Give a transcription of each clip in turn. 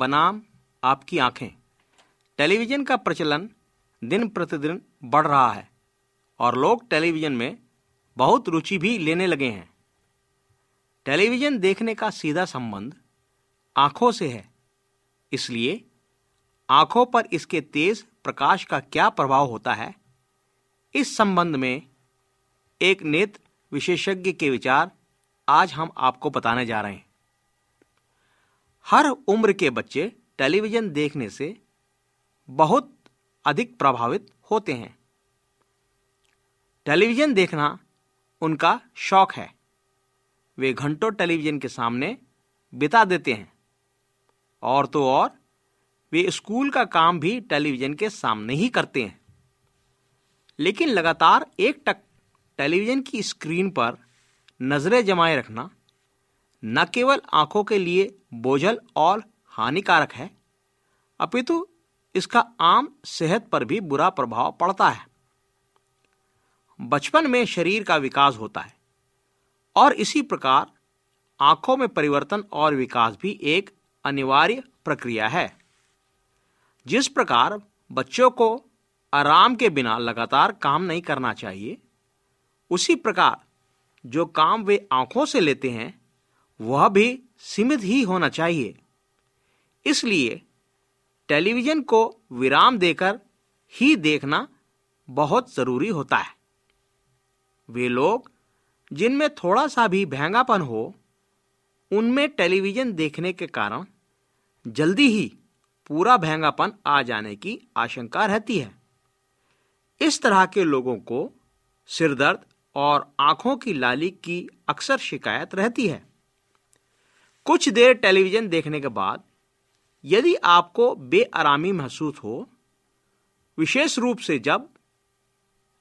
बनाम आपकी आँखें। टेलीविज़न का प्रचलन दिन प्रतिदिन बढ़ रहा है और लोग टेलीविज़न में बहुत रुचि भी लेने लगे हैं। टेलीविज़न देखने का सीधा संबंध आँखों से है। इसलिए आँखों पर इसके तेज प्रकाश का क्या प्रभाव होता है, इस संबंध में एक नेत्र विशेषज्ञ के विचार आज हम आपको बताने जा रहे हैं। हर उम्र के बच्चे टेलीविज़न देखने से बहुत अधिक प्रभावित होते हैं। टेलीविज़न देखना उनका शौक है। वे घंटों टेलीविज़न के सामने बिता देते हैं। और तो और, वे स्कूल का काम भी टेलीविज़न के सामने ही करते हैं। लेकिन लगातार एक टक टेलीविज़न की स्क्रीन पर नज़रें जमाए रखना न केवल आँखों के लिए बोझल और हानिकारक है, अपितु इसका आम सेहत पर भी बुरा प्रभाव पड़ता है। बचपन में शरीर का विकास होता है और इसी प्रकार आँखों में परिवर्तन और विकास भी एक अनिवार्य प्रक्रिया है। जिस प्रकार बच्चों को आराम के बिना लगातार काम नहीं करना चाहिए, उसी प्रकार जो काम वे आँखों से लेते हैं वह भी सीमित ही होना चाहिए। इसलिए टेलीविज़न को विराम देकर ही देखना बहुत ज़रूरी होता है। वे लोग, जिनमें थोड़ा सा भी भैंगापन हो, उनमें टेलीविज़न देखने के कारण जल्दी ही पूरा भैंगापन आ जाने की आशंका रहती है। इस तरह के लोगों को सिरदर्द और आँखों की लाली की अक्सर शिकायत रहती है। कुछ देर टेलीविज़न देखने के बाद, यदि आपको बेआरामी महसूस हो, विशेष रूप से जब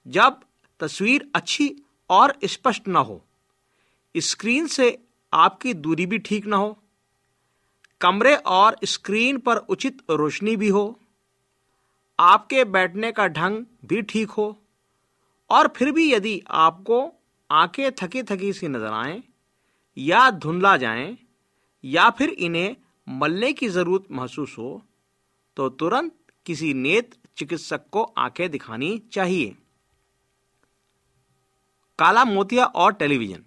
जब तस्वीर अच्छी और स्पष्ट न हो, स्क्रीन से आपकी दूरी भी ठीक न हो, कमरे और स्क्रीन पर उचित रोशनी भी हो, आपके बैठने का ढंग भी ठीक हो, और फिर भी यदि आपको आँखें थकी थकी सी नज़र आए या धुंधला जाएँ या फिर इन्हें मलने की ज़रूरत महसूस हो तो तुरंत किसी नेत्र चिकित्सक को आँखें दिखानी चाहिए। काला मोतिया और टेलीविज़न।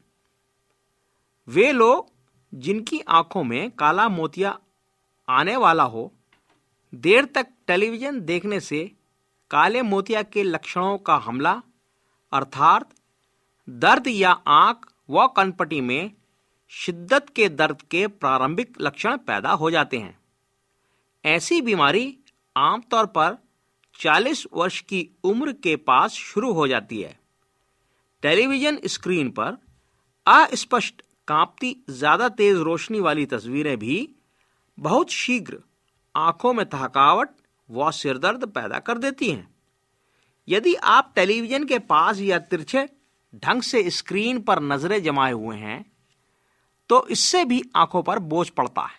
वे लोग जिनकी आँखों में काला मोतिया आने वाला हो, देर तक टेलीविज़न देखने से काले मोतिया के लक्षणों का हमला, अर्थात दर्द या आँख व कनपटी में शिद्दत के दर्द के प्रारंभिक लक्षण पैदा हो जाते हैं। ऐसी बीमारी आमतौर पर 40 वर्ष की उम्र के पास शुरू हो जाती है। टेलीविज़न स्क्रीन पर अस्पष्ट कांपती, ज़्यादा तेज रोशनी वाली तस्वीरें भी बहुत शीघ्र आँखों में थकावट व सिरदर्द पैदा कर देती हैं। यदि आप टेलीविज़न के पास या तिरछे ढंग से स्क्रीन पर नज़रें जमाए हुए हैं तो इससे भी आँखों पर बोझ पड़ता है।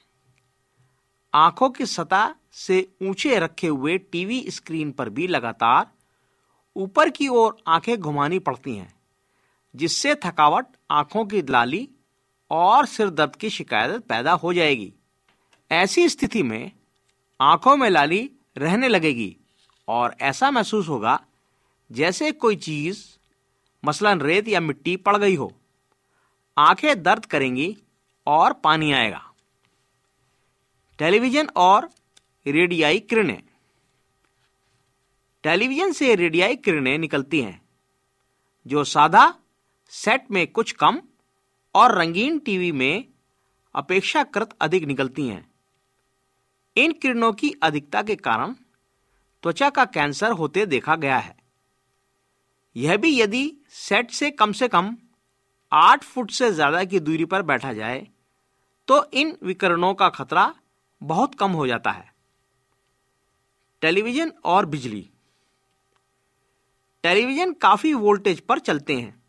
आँखों की सतह से ऊँचे रखे हुए टीवी स्क्रीन पर भी लगातार ऊपर की ओर आँखें घुमानी पड़ती हैं, जिससे थकावट, आँखों की लाली और सिर दर्द की शिकायत पैदा हो जाएगी। ऐसी स्थिति में आँखों में लाली रहने लगेगी और ऐसा महसूस होगा जैसे कोई चीज़ मसलन रेत या मिट्टी पड़ गई हो। आँखें दर्द करेंगी और पानी आएगा। टेलीविज़न और रेडियाई किरणें। टेलीविज़न से रेडियाई किरणें निकलती हैं, जो सादा सेट में कुछ कम और रंगीन टीवी में अपेक्षाकृत अधिक निकलती हैं। इन किरणों की अधिकता के कारण त्वचा का कैंसर होते देखा गया है। यह भी यदि सेट से कम से कम आठ फुट से ज़्यादा की दूरी पर बैठा जाए तो इन विकरणों का खतरा बहुत कम हो जाता है। टेलीविज़न और बिजली। टेलीविज़न काफ़ी वोल्टेज पर चलते हैं।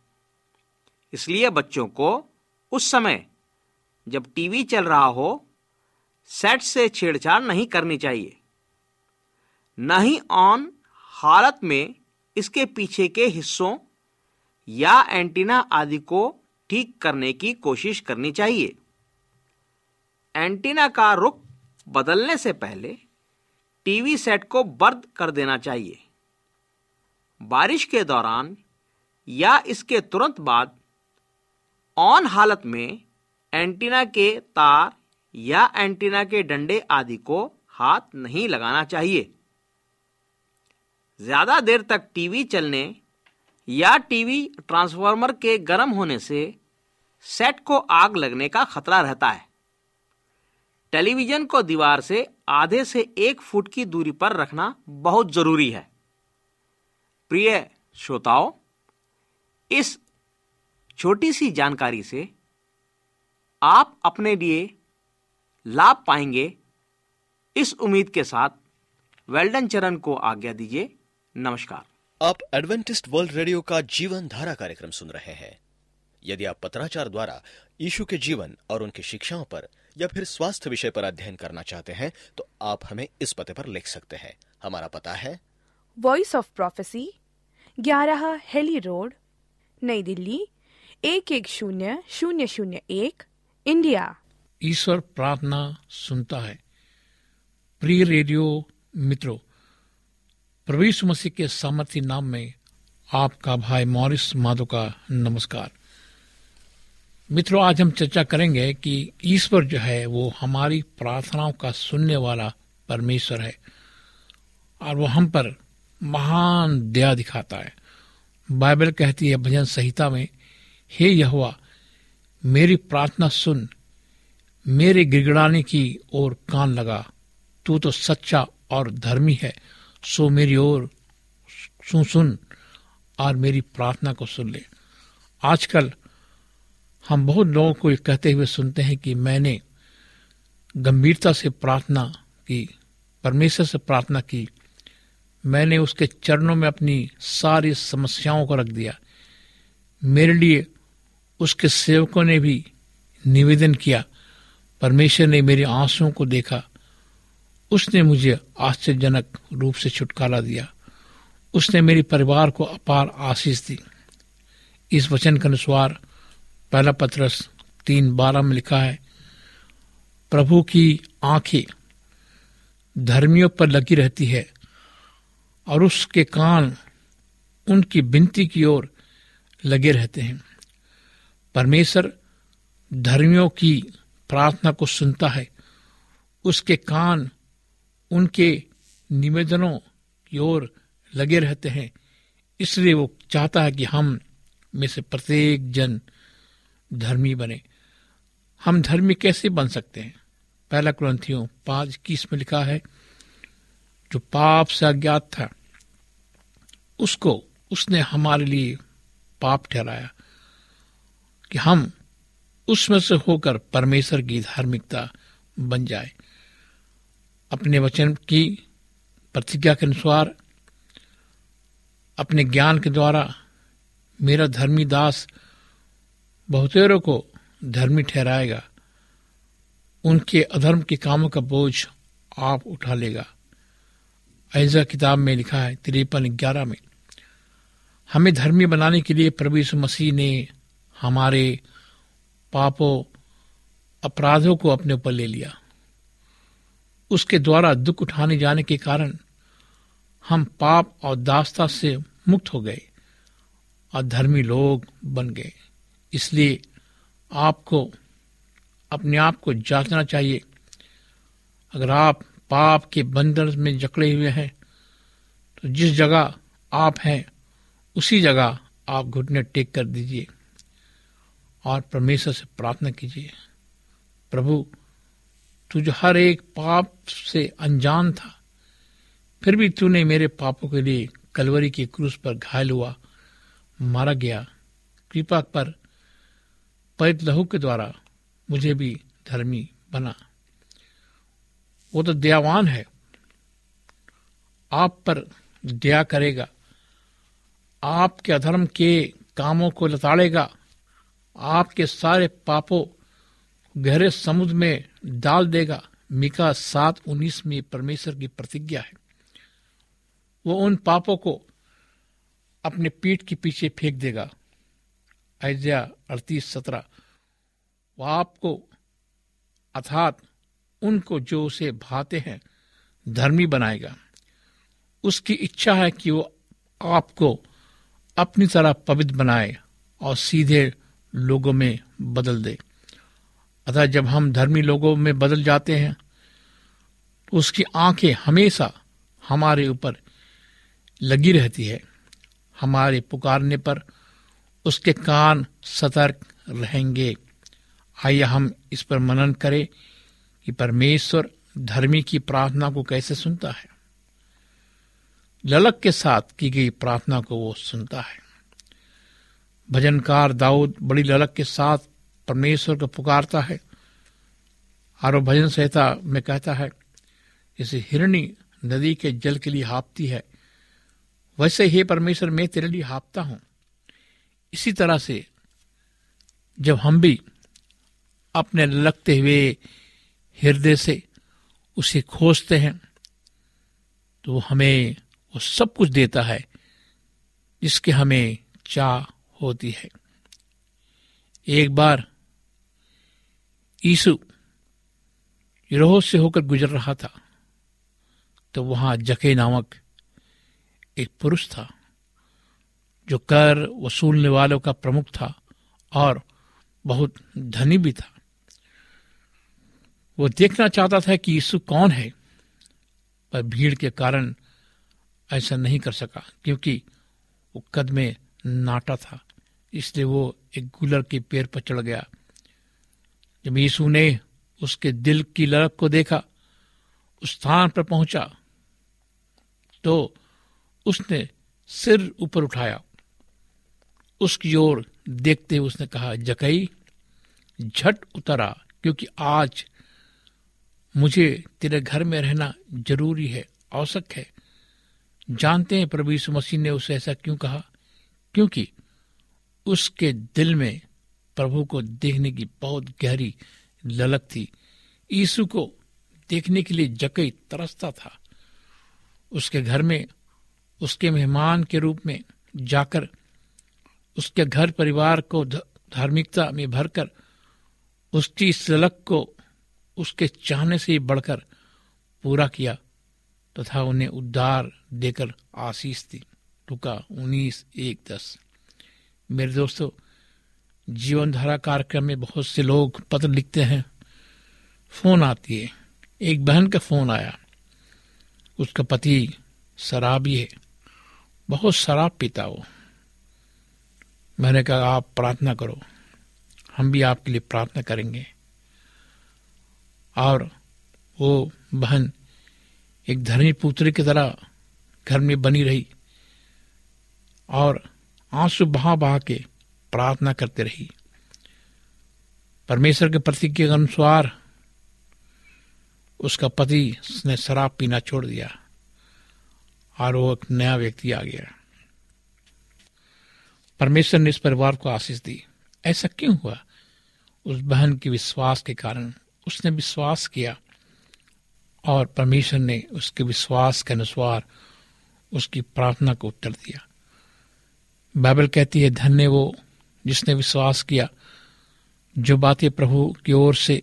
इसलिए बच्चों को उस समय जब टीवी चल रहा हो, सेट से छेड़छाड़ नहीं करनी चाहिए। न ही ऑन हालत में इसके पीछे के हिस्सों या एंटीना आदि को ठीक करने की कोशिश करनी चाहिए। एंटीना का रुख बदलने से पहले टीवी सेट को बर्द कर देना चाहिए। बारिश के दौरान या इसके तुरंत बाद ऑन हालत में एंटीना के तार या एंटीना के डंडे आदि को हाथ नहीं लगाना चाहिए। ज़्यादा देर तक टीवी चलने या टीवी ट्रांसफार्मर के गर्म होने से सेट को आग लगने का खतरा रहता है। टेलीविज़न को दीवार से आधे से एक फुट की दूरी पर रखना बहुत ज़रूरी है। प्रिय श्रोताओं, इस छोटी सी जानकारी से आप अपने लिए लाभ पाएँगे। इस उम्मीद के साथ वेल्डन चरण को आज्ञा दीजिए। नमस्कार। आप एडवेंटिस्ट वर्ल्ड रेडियो का जीवन धारा कार्यक्रम सुन रहे हैं। यदि आप पत्राचार द्वारा यीशु के जीवन और उनकी शिक्षाओं पर या फिर स्वास्थ्य विषय पर अध्ययन करना चाहते हैं तो आप हमें इस पते पर लिख सकते हैं। हमारा पता है। वॉइस ऑफ़ प्रोफेसी ग्यारह हेली रोड नई दिल्ली एक एक शून्य शून्य शून्य एक इंडिया। ईश्वर प्रार्थना सुनता है। प्रिय रेडियो मित्रों प्रवेश मसीह के सामर्थ्य नाम में आपका भाई मॉरिस माधो का नमस्कार। मित्रों, आज हम चर्चा करेंगे कि ईश्वर जो है, वो हमारी प्रार्थनाओं का सुनने वाला परमेश्वर है और वो हम पर महान दया दिखाता है। बाइबल कहती है भजन संहिता में, हे यहोवा, मेरी प्रार्थना सुन, मेरे गिड़गिड़ाने की ओर कान लगा। तू तो सच्चा और धर्मी है, सो मेरी ओर सुन सुन और मेरी प्रार्थना को सुन ले। आजकल हम बहुत लोगों को ये कहते हुए सुनते हैं कि मैंने गंभीरता से प्रार्थना की, परमेश्वर से प्रार्थना की। मैंने उसके चरणों में अपनी सारी समस्याओं को रख दिया। मेरे लिए उसके सेवकों ने भी निवेदन किया। परमेश्वर ने मेरे आंसुओं को देखा। उसने मुझे आश्चर्यजनक रूप से छुटकारा दिया। उसने मेरे परिवार को अपार आशीष दी। इस वचन के अनुसार पहला पत्रस तीन बारह में लिखा है, प्रभु की आँखें धर्मियों पर लगी रहती है और उसके कान उनकी बिनती की ओर लगे रहते हैं। परमेश्वर धर्मियों की प्रार्थना को सुनता है। उसके कान उनके निवेदनों की ओर लगे रहते हैं। इसलिए वो चाहता है कि हम में से प्रत्येक जन धर्मी बने। हम धर्मी कैसे बन सकते हैं? पहला क्रंथियों पाँच इक्कीस में लिखा है, जो पाप से अज्ञात था, उसको उसने हमारे लिए पाप ठहराया कि हम उसमें से होकर परमेश्वर की धार्मिकता बन जाए। अपने वचन की प्रतिज्ञा के अनुसार, अपने ज्ञान के द्वारा मेरा धर्मी दास बहुतेरों को धर्मी ठहराएगा। उनके अधर्म के कामों का बोझ आप उठा लेगा। ऐसा किताब में लिखा है, तिरपन ग्यारह में, हमें धर्मी बनाने के लिए प्रभु यीशु मसीह ने हमारे पापों, अपराधों को अपने ऊपर ले लिया। उसके द्वारा दुख उठाने जाने के कारण हम पाप और दास्ता से मुक्त हो गए और धर्मी लोग बन गए। इसलिए आपको, अपने आप को जांचना चाहिए। अगर आप पाप के बंधन में जकड़े हुए हैं तो जिस जगह आप हैं, उसी जगह आप घुटने टेक कर दीजिए और परमेश्वर से प्रार्थना कीजिए। प्रभु, तू जो हर एक पाप से अनजान था, फिर भी तूने मेरे पापों के लिए कलवरी के क्रूस पर घायल हुआ, मारा गया। कृपा पर परित लहू के द्वारा मुझे भी धर्मी बना। वो तो दयावान है। आप पर दया करेगा। आपके अधर्म के कामों को लताड़ेगा। आपके सारे पापों गहरे समुद्र में डाल देगा। मिका सात उन्नीस में परमेश्वर की प्रतिज्ञा है। वो उन पापों को अपने पीठ के पीछे फेंक देगा। ऐजिया अड़तीस सत्रह। वो आपको, अर्थात उनको जो उसे भाते हैं, धर्मी बनाएगा। उसकी इच्छा है कि वो आपको अपनी तरह पवित्र बनाए और सीधे लोगों में बदल दे। अतः जब हम धर्मी लोगों में बदल जाते हैं तो उसकी आँखें हमेशा हमारे ऊपर लगी रहती है, हमारे पुकारने पर उसके कान सतर्क रहेंगे। आइए हम इस पर मनन करें कि परमेश्वर धर्मी की प्रार्थना को कैसे सुनता है। ललक के साथ की गई प्रार्थना को वो सुनता है। भजनकार दाऊद बड़ी ललक के साथ परमेश्वर को पुकारता है और भजन संहिता में कहता है जैसे हिरणी नदी के जल के लिए हापती है। वैसे ही परमेश्वर, मैं तेरे लिए हापता हूँ। इसी तरह से जब हम भी अपने लगते हुए हृदय से उसे खोजते हैं तो हमें वो सब कुछ देता है जिसके हमें चाह होती है। एक बार यीशु रोह से होकर गुजर रहा था तो वहाँ जके नामक एक पुरुष था। जो कर वसूलने वालों का प्रमुख था और बहुत धनी भी था। वो देखना चाहता था कि यीशु कौन है, पर भीड़ के कारण ऐसा नहीं कर सका, क्योंकि वो कद में नाटा था। इसलिए वो एक गुलर के पेड़ पर चढ़ गया। जब यीशु ने उसके दिल की लड़क को देखा, उस स्थान पर पहुँचा तो उसने सिर ऊपर उठाया। उसकी ओर देखते हुए उसने कहा, जकई, झट उतरा क्योंकि आज मुझे तेरे घर में रहना ज़रूरी है, आवश्यक है। जानते हैं प्रभु यीशु मसीह ने उसे ऐसा क्यों कहा? क्योंकि उसके दिल में प्रभु को देखने की बहुत गहरी ललक थी। यीशु को देखने के लिए जकई तरसता था। उसके घर में, उसके मेहमान के रूप में जाकर उसके घर परिवार को धार्मिकता में भरकर, उसकी इस ललक को उसके चाहने से बढ़कर पूरा किया, तथा उन्हें उद्धार देकर आशीष दी। टुका उन्नीस, एक, दस। मेरे दोस्तों जीवन धारा कार्यक्रम में बहुत से लोग पत्र लिखते हैं। फ़ोन आती है। एक बहन का फ़ोन आया। उसका पति शराबी है। बहुत शराब पीता वो। मैंने कहा, आप प्रार्थना करो। हम भी आपके लिए प्रार्थना करेंगे। और वो बहन एक धनी पुत्री की तरह घर में बनी रही और आँसू बहा बहा के प्रार्थना करते रही। परमेश्वर के प्रतिज्ञा के अनुसार उसका पति ने शराब पीना छोड़ दिया और वो एक नया व्यक्ति आ गया। परमेश्वर ने इस परिवार को आशीष दी। ऐसा क्यों हुआ? उस बहन के विश्वास के कारण उसने विश्वास किया और परमेश्वर ने उसके विश्वास के अनुसार उसकी प्रार्थना को उत्तर दिया। बाइबल कहती है, धन्य वो जिसने विश्वास किया। जो बातें प्रभु की ओर से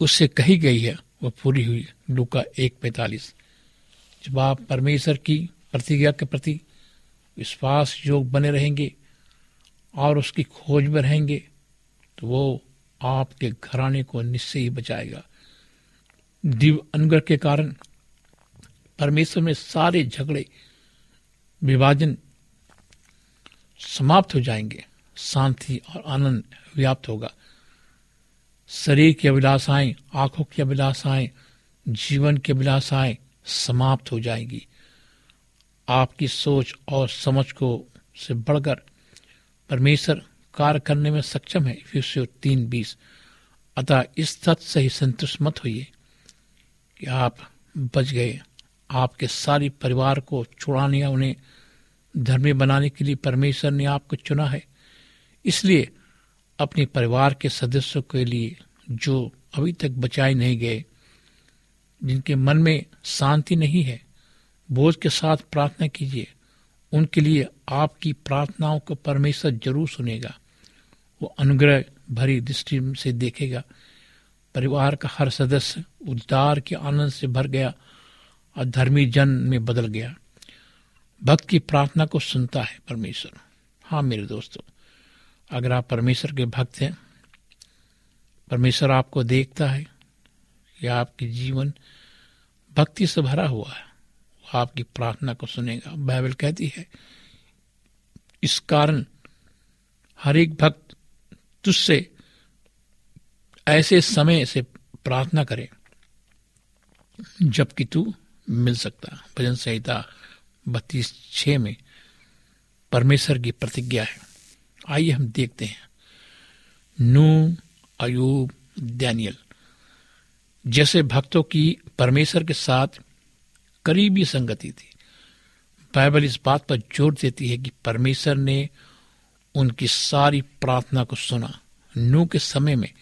उससे कही गई है, वह पूरी हुई। लुका एक पैतालीस। जब आप परमेश्वर की प्रतिज्ञा के प्रति विश्वास योग बने रहेंगे और उसकी खोज में रहेंगे तो वो आपके घराने को निश्चय ही बचाएगा। दिव्य अनुग्रह के कारण परमेश्वर में सारे झगड़े, विभाजन समाप्त हो जाएँगे। शांति और आनंद व्याप्त होगा। शरीर की अभिलाषाएँ, आँखों की अभिलाषाएँ, जीवन की अभिलाषाएँ समाप्त हो जाएँगी। आपकी सोच और समझ को से बढ़कर परमेश्वर कार्य करने में सक्षम है। तीन बीस। अतः इस तथ्य से ही संतुष्ट मत होइए कि आप बच गए। आपके सारे परिवार को छुड़ाने या उन्हें धर्मी बनाने के लिए परमेश्वर ने आपको चुना है। इसलिए अपने परिवार के सदस्यों के लिए जो अभी तक बचाए नहीं गए, जिनके मन में शांति नहीं है बोझ के साथ प्रार्थना कीजिए। उनके लिए आपकी प्रार्थनाओं को परमेश्वर ज़रूर सुनेगा। वो अनुग्रह भरी दृष्टि से देखेगा। परिवार का हर सदस्य उद्धार के आनंद से भर गया और धर्मी जन में बदल गया। भक्त की प्रार्थना को सुनता है परमेश्वर। हाँ मेरे दोस्तों, अगर आप परमेश्वर के भक्त हैं, परमेश्वर आपको देखता है या आपके जीवन भक्ति से भरा हुआ है। आपकी प्रार्थना को सुनेगा। बाइबल कहती है, इस कारण हर एक भक्त तुझसे ऐसे समय से प्रार्थना करे, जबकि तू मिल सकता। भजन संहिता बत्तीस छ में परमेश्वर की प्रतिज्ञा है। आइए हम देखते हैं। नू अयूब डैनियल जैसे भक्तों की परमेश्वर के साथ करीबी संगति थी। बाइबल इस बात पर ज़ोर देती है कि परमेश्वर ने उनकी सारी प्रार्थना को सुना। नू के समय में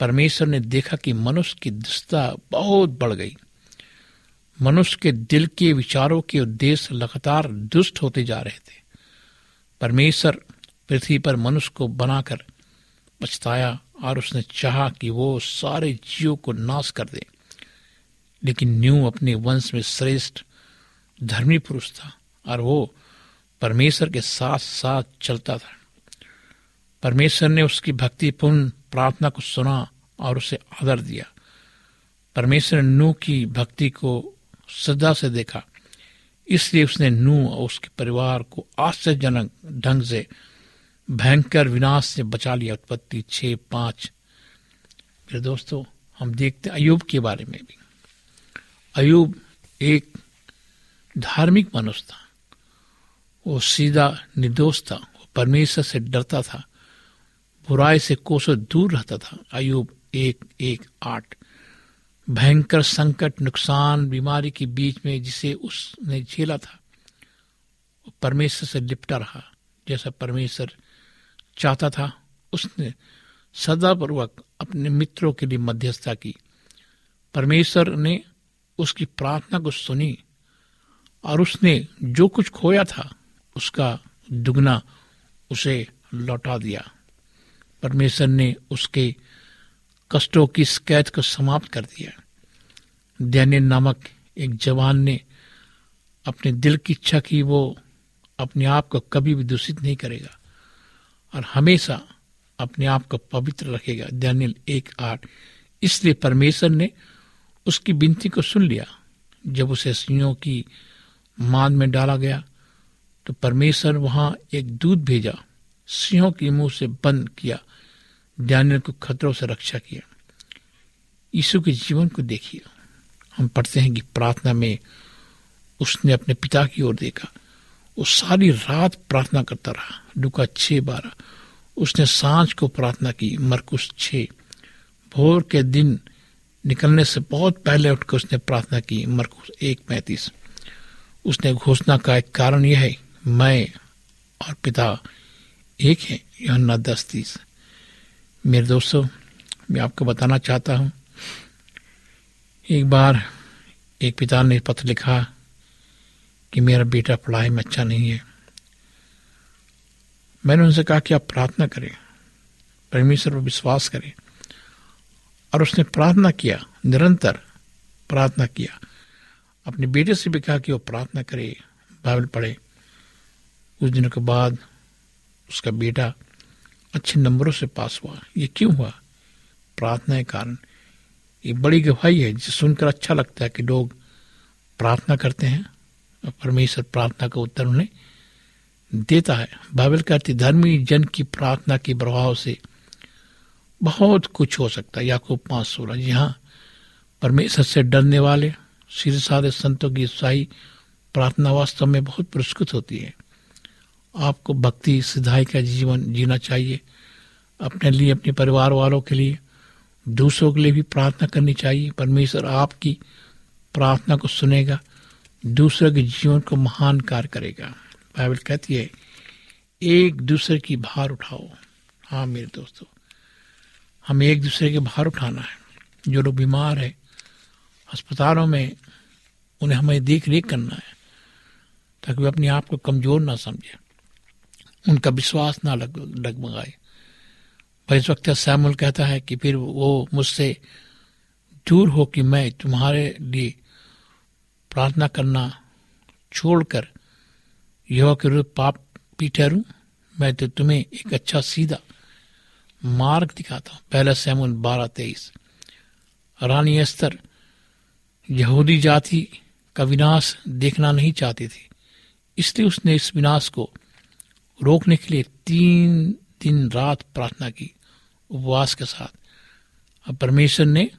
परमेश्वर ने देखा कि मनुष्य की दुष्टता बहुत बढ़ गई। मनुष्य के दिल के विचारों के उद्देश्य लगातार दुष्ट होते जा रहे थे। परमेश्वर पृथ्वी पर मनुष्य को बनाकर पछताया और उसने चाहा कि वो सारे जीवों को नाश कर दे। लेकिन न्यू अपने वंश में श्रेष्ठ धर्मी पुरुष था और वो परमेश्वर के साथ साथ चलता था। परमेश्वर ने उसकी भक्तिपूर्ण प्रार्थना को सुना और उसे आदर दिया। परमेश्वर ने नू की भक्ति को श्रद्धा से देखा। इसलिए उसने नू और उसके परिवार को आश्चर्यजनक ढंग से भयंकर विनाश से बचा लिया। उत्पत्ति छ पाँच। फिर दोस्तों, हम देखते अयुब के बारे में भी। अयुब एक धार्मिक मनुष्य था। वो सीधा निर्दोष था। वो परमेश्वर से डरता था। बुराई से कोसों दूर रहता था। अयुब एक एक, आठ। भयंकर संकट, नुकसान, बीमारी के बीच में जिसे उसने झेला था, वो परमेश्वर से लिपटा रहा। जैसा परमेश्वर चाहता था, उसने सदापूर्वक अपने मित्रों के लिए मध्यस्थता की। परमेश्वर ने उसकी प्रार्थना को सुनी और उसने जो कुछ खोया था, उसका दुगना उसे लौटा दिया। परमेश्वर ने उसके कष्टों की कैद को समाप्त कर दिया। दैनियल नामक एक जवान ने अपने दिल की इच्छा की, वो अपने आप को कभी भी दूषित नहीं करेगा और हमेशा अपने आप को पवित्र रखेगा। दैनियल एक आठ। इसलिए परमेश्वर ने उसकी विनती को सुन लिया। जब उसे सिंहों की मान में डाला गया तो परमेश्वर वहाँ एक दूध भेजा सिंहों के मुँह से बंद किया डैनियल को खतरों से रक्षा किया। यीशु के जीवन को देखिए। हम पढ़ते हैं कि प्रार्थना में उसने अपने पिता की ओर देखा। वो सारी रात प्रार्थना करता रहा। डुका छह बारह। उसने साँझ को प्रार्थना की मरकुश छ भोर के दिन निकलने से बहुत पहले उठकर उसने प्रार्थना की मरकुश एक पैंतीस। उसने घोषणा का एक कारण यह है, मैं और पिता एक है यह दस तीस। मेरे दोस्तों, मैं आपको बताना चाहता हूँ, एक बार एक पिता ने पत्र लिखा कि मेरा बेटा पढ़ाई में अच्छा नहीं है। मैंने उनसे कहा कि आप प्रार्थना करें, परमेश्वर पर विश्वास करें। और उसने प्रार्थना किया, निरंतर प्रार्थना किया। अपने बेटे से भी कहा कि वो प्रार्थना करे, बाइबल पढ़े। कुछ दिनों के बाद उसका बेटा अच्छे नंबरों से पास हुआ। ये क्यों हुआ? प्रार्थना के कारण। ये बड़ी गवाही है, जिसे सुनकर अच्छा लगता है कि लोग प्रार्थना करते हैं और परमेश्वर प्रार्थना का उत्तर उन्हें देता है। बाइबल कहती धर्मी जन की प्रार्थना के प्रभाव से बहुत कुछ हो सकता है। याकूब पाँच सोलह जी हाँ परमेश्वर से डरने वाले सीधे साधे संतों की उत्साही प्रार्थना वास्तव में बहुत पुरस्कृत होती है। आपको भक्ति, सिधाई का जीवन जीना चाहिए। अपने लिए, अपने परिवार वालों के लिए, दूसरों के लिए भी प्रार्थना करनी चाहिए। परमेश्वर आपकी प्रार्थना को सुनेगा, दूसरे के जीवन को महान कार्य करेगा। बाइबल कहती है, एक दूसरे की भार उठाओ। हाँ मेरे दोस्तों हमें एक दूसरे के भार उठाना है। जो लोग बीमार है, अस्पतालों में उन्हें हमें देख रेख करना है, ताकि वे अपने आप को कमज़ोर ना समझे, उनका विश्वास ना लग, डगमगाए। भाई, इस वक्त सैमुल कहता है कि फिर वो मुझसे दूर हो कि मैं तुम्हारे लिए प्रार्थना करना छोड़कर यह के रूप पाप पी ठहरूं, मैं तो तुम्हें एक अच्छा सीधा मार्ग दिखाता हूँ। पहला सैमुल बारह तेईस। रानी अस्तर यहूदी जाति का विनाश देखना नहीं चाहती थी। इसलिए उसने इस विनाश को रोकने के लिए तीन दिन रात प्रार्थना की, उपवास के साथ। अब परमेश्वर ने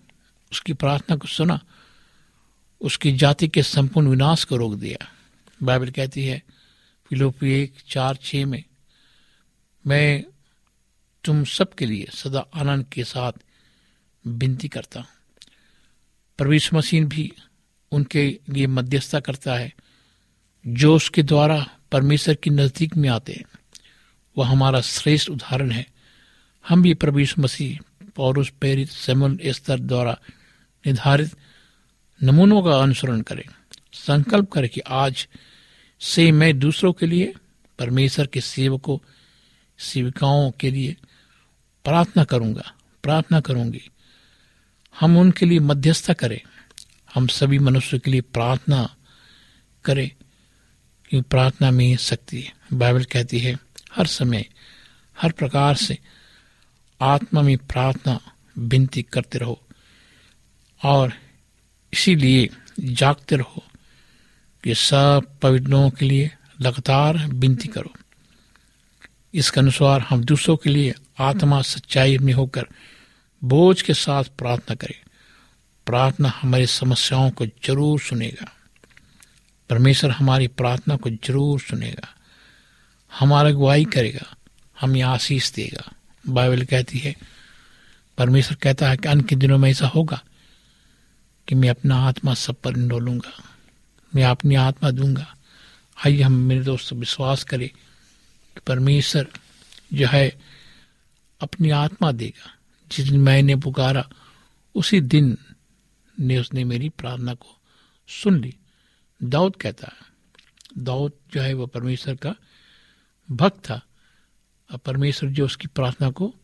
उसकी प्रार्थना को सुना, उसकी जाति के संपूर्ण विनाश को रोक दिया। बाइबल कहती है, फिलोपी एक चार छ में, मैं तुम सबके लिए सदा आनंद के साथ विनती करता हूँ। प्रवेश मसीन भी उनके लिए मध्यस्थता करता है, जो उसके द्वारा परमेश्वर की नज़दीक में आते हैं। वह हमारा श्रेष्ठ उदाहरण है। हम भी प्रवेश मसीह पौरुष प्रेरित सेमुल स्तर द्वारा निर्धारित नमूनों का अनुसरण करें। संकल्प करें कि आज से मैं दूसरों के लिए, परमेश्वर के सेवकों, सेविकाओं के लिए प्रार्थना करूँगा, प्रार्थना करूँगी। हम उनके लिए मध्यस्थता करें। हम सभी मनुष्य के लिए प्रार्थना करें। कि प्रार्थना में शक्ति है। बाइबल कहती है, हर समय, हर प्रकार से आत्मा में प्रार्थना विनती करते रहो और इसीलिए जागते रहो। कि सब पवित्रों के लिए लगातार विनती करो। इसके अनुसार हम दूसरों के लिए आत्मा सच्चाई में होकर बोझ के साथ प्रार्थना करें। प्रार्थना हमारी समस्याओं को ज़रूर सुनेगा। परमेश्वर हमारी प्रार्थना को ज़रूर सुनेगा। हमारा अगुवाई करेगा। हमें आशीष देगा। बाइबल कहती है, परमेश्वर कहता है कि अन्य के दिनों में ऐसा होगा कि मैं अपना आत्मा सब पर डोलूँगा मैं अपनी आत्मा दूँगा। आइए हम मेरे दोस्त विश्वास करें कि परमेश्वर जो है अपनी आत्मा देगा। जिस दिन मैंने पुकारा, उसी दिन ने उसने मेरी प्रार्थना को सुन ली। दाऊद कहता है, दाऊद जो है वो परमेश्वर का भक्त था। और परमेश्वर जो उसकी प्रार्थना को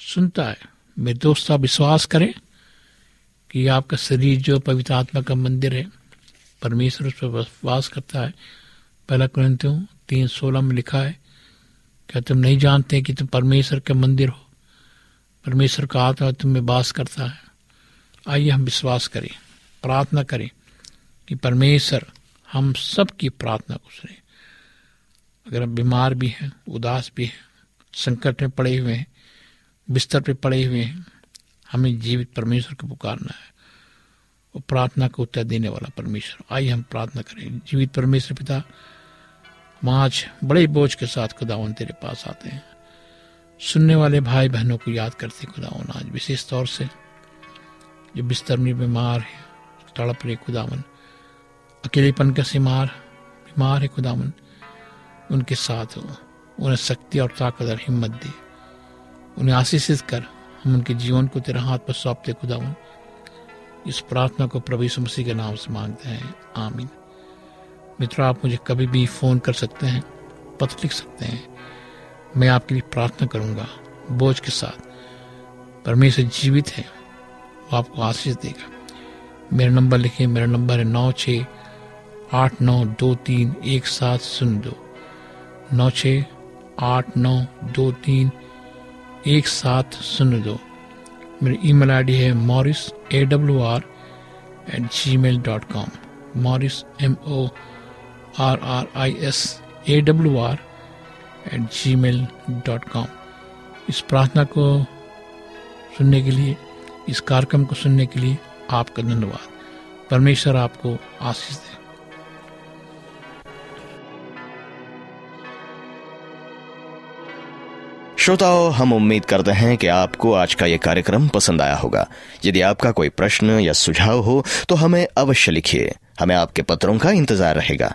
सुनता है, मेरे दोस्त आप विश्वास करें कि आपका शरीर जो पवित्र आत्मा का मंदिर है, परमेश्वर उस पर वास करता है। पहला क्रंथियों तीन सोलह में लिखा है क्या तुम नहीं जानते कि तुम परमेश्वर के मंदिर हो? परमेश्वर का आत्मा तुम में वास करता है। आइए हम विश्वास करें, प्रार्थना करें कि परमेश्वर हम सब की प्रार्थना को सुने। अगर हम बीमार भी हैं, उदास भी हैं, संकट में पड़े हुए हैं, बिस्तर पे पड़े हुए हैं, हमें जीवित परमेश्वर को पुकारना है। वो प्रार्थना को उत्तर देने वाला परमेश्वर, आइए हम प्रार्थना करें। जीवित परमेश्वर पिता आज बड़े बोझ के साथ खुदावन तेरे पास आते हैं। सुनने वाले भाई बहनों को याद करते खुदावन आज, विशेष तौर से जो बिस्तर में बीमार है, तड़प रहे खुदावन। अकेलेपन का सिमार, बीमार है खुदावन। उनके साथ हो उन्हें शक्ति और ताकत और हिम्मत दे। उन्हें आशीषित कर हम उनके जीवन को तेरे हाथ पर सौंपते खुदावन। इस प्रार्थना को प्रभु मसीह के नाम से मांगते हैं। आमीन। मित्रों, आप मुझे कभी भी फ़ोन कर सकते हैं, पत्र लिख सकते हैं। मैं आपके लिए प्रार्थना करूँगा, बोझ के साथ। परमेश्वर जीवित है, वो आपको आशीष देगा। मेरा नंबर लिखिए मेरा नंबर है नौ छ आठ नौ दो तीन एक सात शून्य दो। नौ छ आठ नौ दो तीन एक सात शून्य दो। मेरी ईमेल आईडी है Morris A W R at gmail dot com Morris M O R R I S A W R at gmail dot com इस प्रार्थना को सुनने के लिए, इस कार्यक्रम को सुनने के लिए आपका धन्यवाद। परमेश्वर आपको आशीष दे। श्रोताओं, हम उम्मीद करते हैं कि आपको आज का यह कार्यक्रम पसंद आया होगा। यदि आपका कोई प्रश्न या सुझाव हो तो हमें अवश्य लिखिए। हमें आपके पत्रों का इंतज़ार रहेगा।